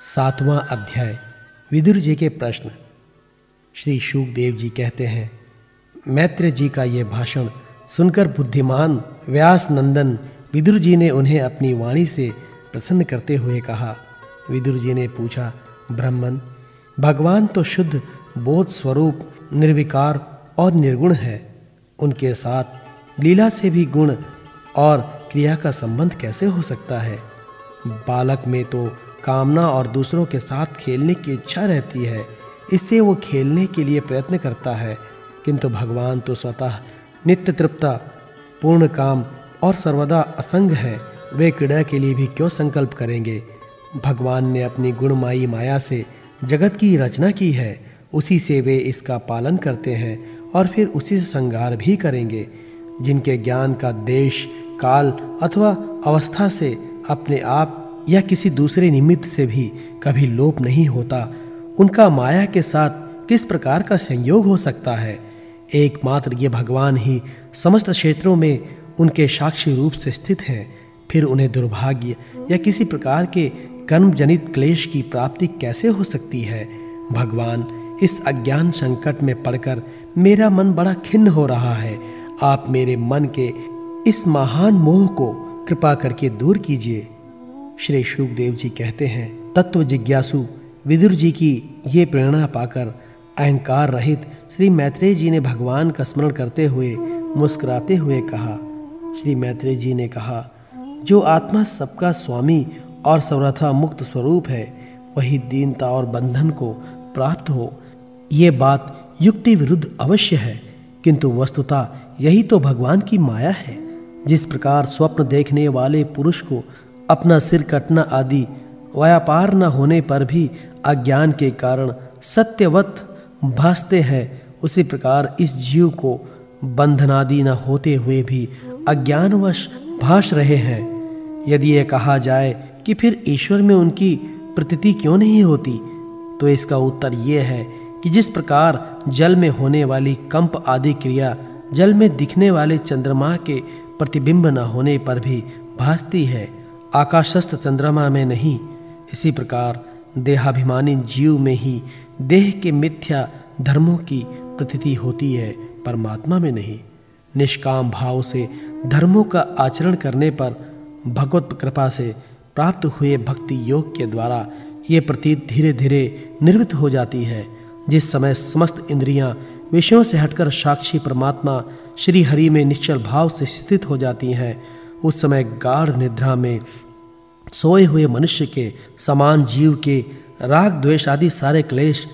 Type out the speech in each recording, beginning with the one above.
सातवां अध्याय, विदुर जी के प्रश्न। श्री शुकदेव जी कहते हैं मैत्र जी का यह भाषण सुनकर बुद्धिमान व्यास नंदन विदुर जी ने उन्हें अपनी वाणी से प्रसन्न करते हुए कहा। विदुर जी ने पूछा ब्रह्मन भगवान तो शुद्ध, बोध स्वरूप, निर्विकार और निर्गुण है। उनके साथ लीला से भी गुण और क्रिया का संबंध कैसे हो सकता है? बालक में तो कामना और दूसरों के साथ खेलने की इच्छा रहती है। इससे वो खेलने के लिए प्रयत्न करता है। किंतु भगवान तो स्वतः नित्य तृप्ता, पूर्ण काम और सर्वदा असंग है। वे क्रीड़ा के लिए भी क्यों संकल्प करेंगे? भगवान ने अपनी गुणमाई माया से जगत की रचना की है। उसी से वे इसका पालन करते हैं और फिर उसी से संगार भी करेंगे। जिनके ज्ञान का देश, काल अथवा अवस्था से अपने आप या किसी दूसरे निमित्त से भी कभी लोप नहीं होता। उनका माया के साथ किस प्रकार का संयोग हो सकता है? एकमात्र ये भगवान ही समस्त क्षेत्रों में उनके साक्षी रूप से स्थित हैं। फिर उन्हें दुर्भाग्य या किसी प्रकार के कर्म जनित क्लेश की प्राप्ति कैसे हो सकती है? भगवान, इस अज्ञान संकट में पड़कर मेरा मन बड़ा खिन्न हो रहा है। आप मेरे मन के इस महान मोह को कृपा करके दूर कीजिए। श्री शुकदेव जी कहते हैं, तत्व जिज्ञासु, विदुर जी की ये प्रेरणा पाकर अहंकार रहित श्री मैत्रेय जी ने भगवान का स्मरण करते हुए मुस्कुराते हुए कहा। श्री मैत्रेय जी ने कहा, जो आत्मा सबका स्वामी और सर्वथा मुक्त स्वरूप है, वही दीनता और बंधन को प्राप्त हो। ये बात युक्ति विरुद्ध अवश्य है, किंतु वस्तुता यही तो भगवान की माया है। जिस प्रकार स्वप्न देखने वाले पुरुष को अपना सिर कटना आदि व्यापार न होने पर भी अज्ञान के कारण सत्यवत भासते हैं। उसी प्रकार इस जीव को बंधनादि न होते हुए भी अज्ञानवश भाष रहे हैं। यदि यह कहा जाए कि फिर ईश्वर में उनकी प्रतीति क्यों नहीं होती? तो इसका उत्तर यह है कि जिस प्रकार जल में होने वाली कंप आदि क्रिया जल में दिखने वाले चंद्रमा के प्रतिबिंब न होने पर भी भासती है आकाशस्थ चंद्रमा में नहीं, इसी प्रकार देहाभिमानी जीव में ही देह के मिथ्या धर्मों की प्रतीति होती है, परमात्मा में नहीं। निष्काम भाव से धर्मों का आचरण करने पर भगवत कृपा से प्राप्त हुए भक्ति योग के द्वारा ये प्रतीत धीरे धीरे निर्वृत हो जाती है, जिस समय समस्त इंद्रियाँ विषयों से हटकर साक्षी परमात्मा श्री हरि में निश्चल भाव से स्थित हो जाती हैं, उस समय गाढ़ निद्रा में सोए हुए मनुष्य के, समान जीव के, राग, द्वेष आदि सारे क्लेश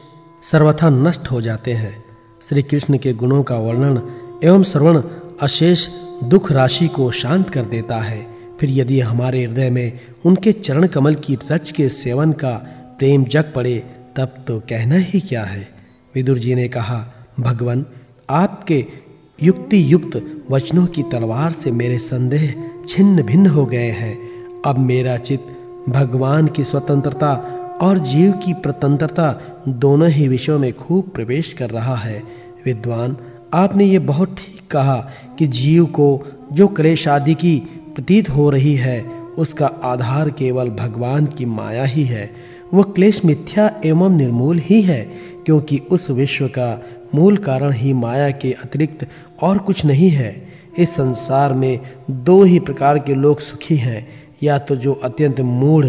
सर्वथा नष्ट हो जाते हैं। श्री कृष्ण के गुणों का वर्णन एवं श्रवण अशेष दुख राशि को शांत कर देता है। फिर यदि हमारे हृदय में उनके चरण कमल की रच के सेवन का प्रेम जग पड़े, तब तो कहना ही क्या है? विदुर जी ने कहा, भगवान, आपके युक्ति युक्त वचनों की तलवार से मेरे संदेह छिन्न भिन्न हो गए हैं। अब मेरा चित भगवान की स्वतंत्रता और जीव की प्रतंत्रता दोनों ही विषयों में खूब प्रवेश कर रहा है। विद्वान, आपने ये बहुत ठीक कहा कि जीव को जो क्लेश आदि की प्रतीत हो रही है, उसका आधार केवल भगवान की माया ही है। वह क्लेश मिथ्या एवं निर्मूल ही है, क्योंकि उस विश्व का मूल कारण ही माया के अतिरिक्त और कुछ नहीं है। इस संसार में दो ही प्रकार के लोग सुखी हैं। या तो जो अत्यंत मूढ़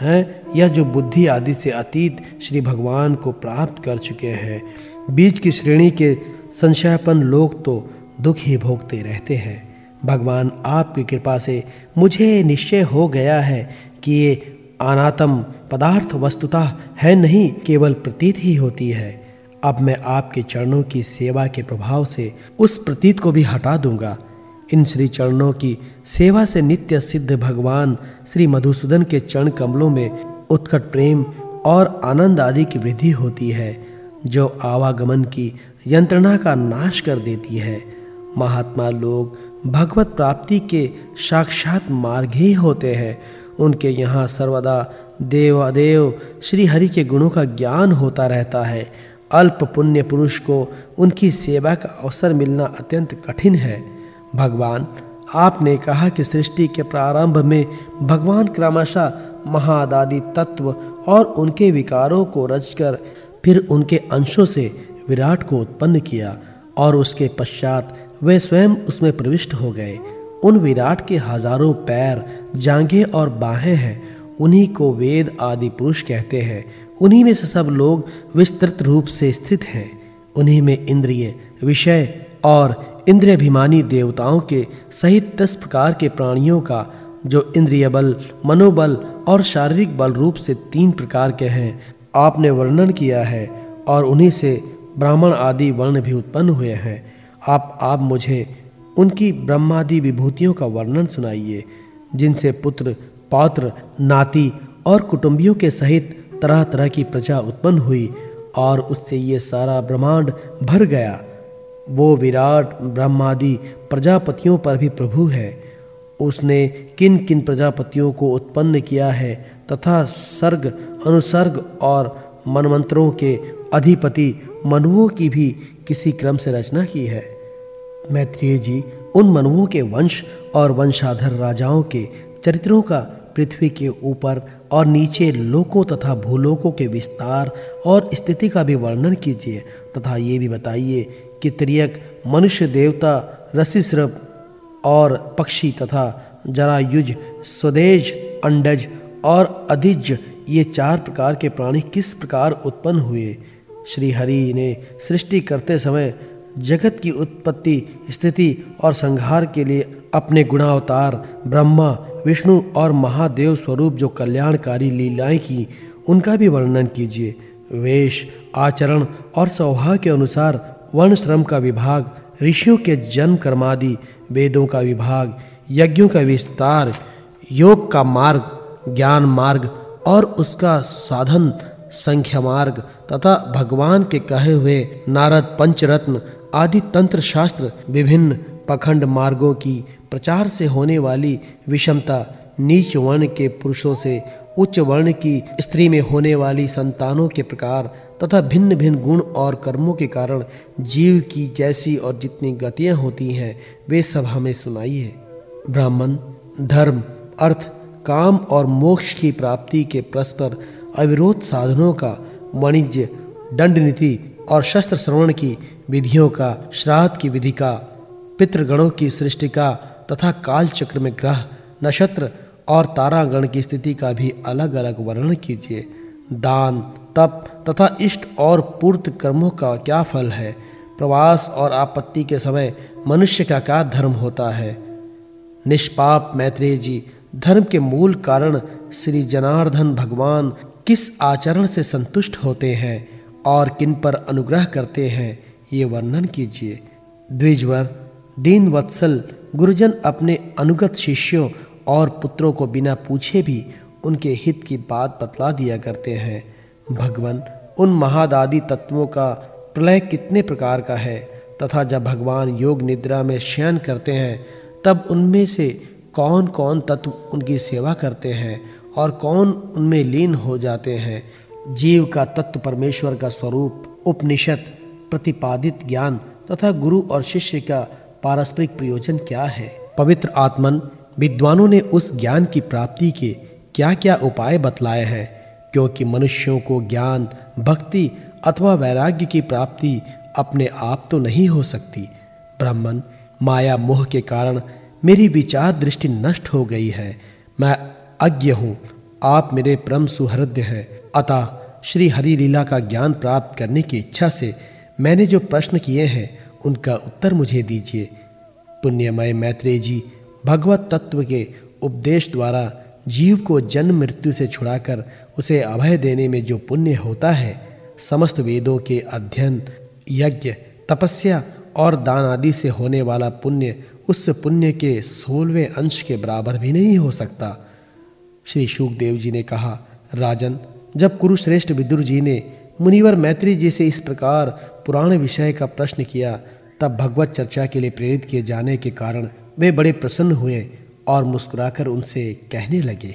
हैं, या जो बुद्धि आदि से अतीत श्री भगवान को प्राप्त कर चुके हैं। बीच की श्रेणी के संशयपन लोग तो दुख ही भोगते रहते हैं। भगवान आपकी कृपा से मुझे निश्चय हो गया है कि ये अनातम पदार्थ वस्तुता है नहीं, केवल प्रतीत ही होती है। अब मैं आपके चरणों की सेवा के प्रभाव से उस प्रतीत को भी हटा दूँगा। इन श्री चरणों की सेवा से नित्य सिद्ध भगवान श्री मधुसूदन के चरण कमलों में उत्कट प्रेम और आनंद आदि की वृद्धि होती है, जो आवागमन की यंत्रणा का नाश कर देती है। महात्मा लोग भगवत प्राप्ति के साक्षात मार्ग ही होते हैं। उनके यहाँ सर्वदा देवादेव श्री हरि के गुणों का ज्ञान होता रहता है। अल्प पुण्य पुरुष को उनकी सेवा का अवसर मिलना अत्यंत कठिन है। भगवान, आपने कहा कि सृष्टि के प्रारंभ में भगवान क्रमशः महादादि तत्व और उनके विकारों को रचकर फिर उनके अंशों से विराट को उत्पन्न किया और उसके पश्चात वे स्वयं उसमें प्रविष्ट हो गए। उन विराट के हज़ारों पैर, जांघें और बाहें हैं, उन्हीं को वेद आदि पुरुष कहते हैं। उन्हीं में से सब लोग विस्तृत रूप से स्थित हैं। उन्हीं में इंद्रिय, विषय और इंद्रियाभिमानी देवताओं के सहित दस प्रकार के प्राणियों का, जो इंद्रिय बल मनोबल और शारीरिक बल रूप से तीन प्रकार के हैं, आपने वर्णन किया है और उन्हीं से ब्राह्मण आदि वर्ण भी उत्पन्न हुए हैं। आप आप मुझे उनकी ब्रह्मादि विभूतियों का वर्णन सुनाइए, जिनसे पुत्र, पौत्र, नाती और कुटुंबियों के सहित तरह तरह की प्रजा उत्पन्न हुई और उससे ये सारा ब्रह्मांड भर गया। वो विराट, ब्रह्मादि प्रजापतियों पर भी प्रभु है। उसने किन किन प्रजापतियों को उत्पन्न किया है तथा सर्ग, अनुसर्ग और मनमंत्रों के अधिपति मनुओं की भी किसी क्रम से रचना की है। मैत्रेय जी, उन मनुओं के वंश और वंशाधर राजाओं के चरित्रों का पृथ्वी के ऊपर और नीचे लोकों तथा भूलोकों के विस्तार और स्थिति का भी वर्णन कीजिए तथा ये भी बताइए कि त्रियक मनुष्य देवता रसिश्रभ और पक्षी तथा जरायुज, स्वदेज, अंडज और अधिज, ये चार प्रकार के प्राणी किस प्रकार उत्पन्न हुए? श्री हरि ने सृष्टि करते समय जगत की उत्पत्ति, स्थिति और संहार के लिए अपने गुणावतार, ब्रह्मा, विष्णु और महादेव स्वरूप जो कल्याणकारी लीलाएँ की, उनका भी वर्णन कीजिए। वेश, आचरण और स्वभाव के अनुसार वर्ण श्रम का विभाग, ऋषियों के जन्म कर्मादि वेदों का विभाग, यज्ञों का विस्तार, योग का मार्ग, ज्ञान मार्ग और उसका साधन, संख्या मार्ग तथा भगवान के कहे हुए नारद पंचरत्न आदि तंत्र शास्त्र विभिन्न पखंड मार्गों की प्रचार से होने वाली विषमता, नीच वर्ण के पुरुषों से उच्च वर्ण की स्त्री में होने वाली संतानों के प्रकार तथा भिन्न भिन्न गुण और कर्मों के कारण जीव की जैसी और जितनी गतियाँ होती हैं, वे सब हमें सुनाइए ब्राह्मण, धर्म, अर्थ, काम और मोक्ष की प्राप्ति के परस्पर अविरोध साधनों का, वाणिज्य दंड नीति और शस्त्र श्रवण की विधियों का, श्राद्ध की विधि का, पितृगणों की सृष्टि का तथा काल चक्र में ग्रह, नक्षत्र और तारागण की स्थिति का भी अलग अलग वर्णन कीजिए। दान, तप तथा इष्ट और पूर्त कर्मों का क्या फल है? प्रवास और आपत्ति के समय मनुष्य का क्या धर्म होता है? निष्पाप मैत्रेय जी, धर्म के मूल कारण श्री जनार्दन भगवान किस आचरण से संतुष्ट होते हैं और किन पर अनुग्रह करते हैं, ये वर्णन कीजिए। द्विजवर दीन वत्सल गुरुजन अपने अनुगत शिष्यों और पुत्रों को बिना पूछे भी उनके हित की बात बतला दिया करते हैं। भगवान, उन महादादी तत्वों का प्रलय कितने प्रकार का है, तथा जब भगवान योग निद्रा में शयन करते हैं, तब उनमें से कौन कौन तत्व उनकी सेवा करते हैं और कौन उनमें लीन हो जाते हैं? जीव का तत्व परमेश्वर का स्वरूप, उपनिषद, प्रतिपादित ज्ञान तथा गुरु और शिष्य का पारस्परिक प्रयोजन क्या है? पवित्र आत्मन विद्वानों ने उस ज्ञान की प्राप्ति के क्या-क्या उपाय बतलाए हैं, क्योंकि मनुष्यों को ज्ञान, भक्ति अथवा वैराग्य की प्राप्ति अपने आप तो नहीं हो सकती। ब्राह्मण, माया मोह के कारण मेरी विचार दृष्टि नष्ट हो गई है। मैं अज्ञ हूँ, आप मेरे परम सुहृदय हैं। अतः श्री हरि लीला का ज्ञान प्राप्त करने की इच्छा से मैंने जो प्रश्न किए हैं, उनका उत्तर मुझे दीजिए। पुण्यमय मैत्रेय जी भगवत तत्व के उपदेश द्वारा जीव को जन्म मृत्यु से छुड़ाकर उसे अभय देने में जो पुण्य होता है, समस्त वेदों के अध्ययन, यज्ञ, तपस्या और दान आदि से होने वाला पुण्य उस पुण्य के सोलवे अंश के बराबर भी नहीं हो सकता। श्री शुकदेव जी ने कहा, राजन, जब कुरुश्रेष्ठ विदुर जी ने मुनिवर मैत्री जी से इस प्रकार पुराण विषय का प्रश्न किया, तब भगवत चर्चा के लिए प्रेरित किए जाने के कारण वे बड़े प्रसन्न हुए और मुस्कुराकर उनसे कहने लगे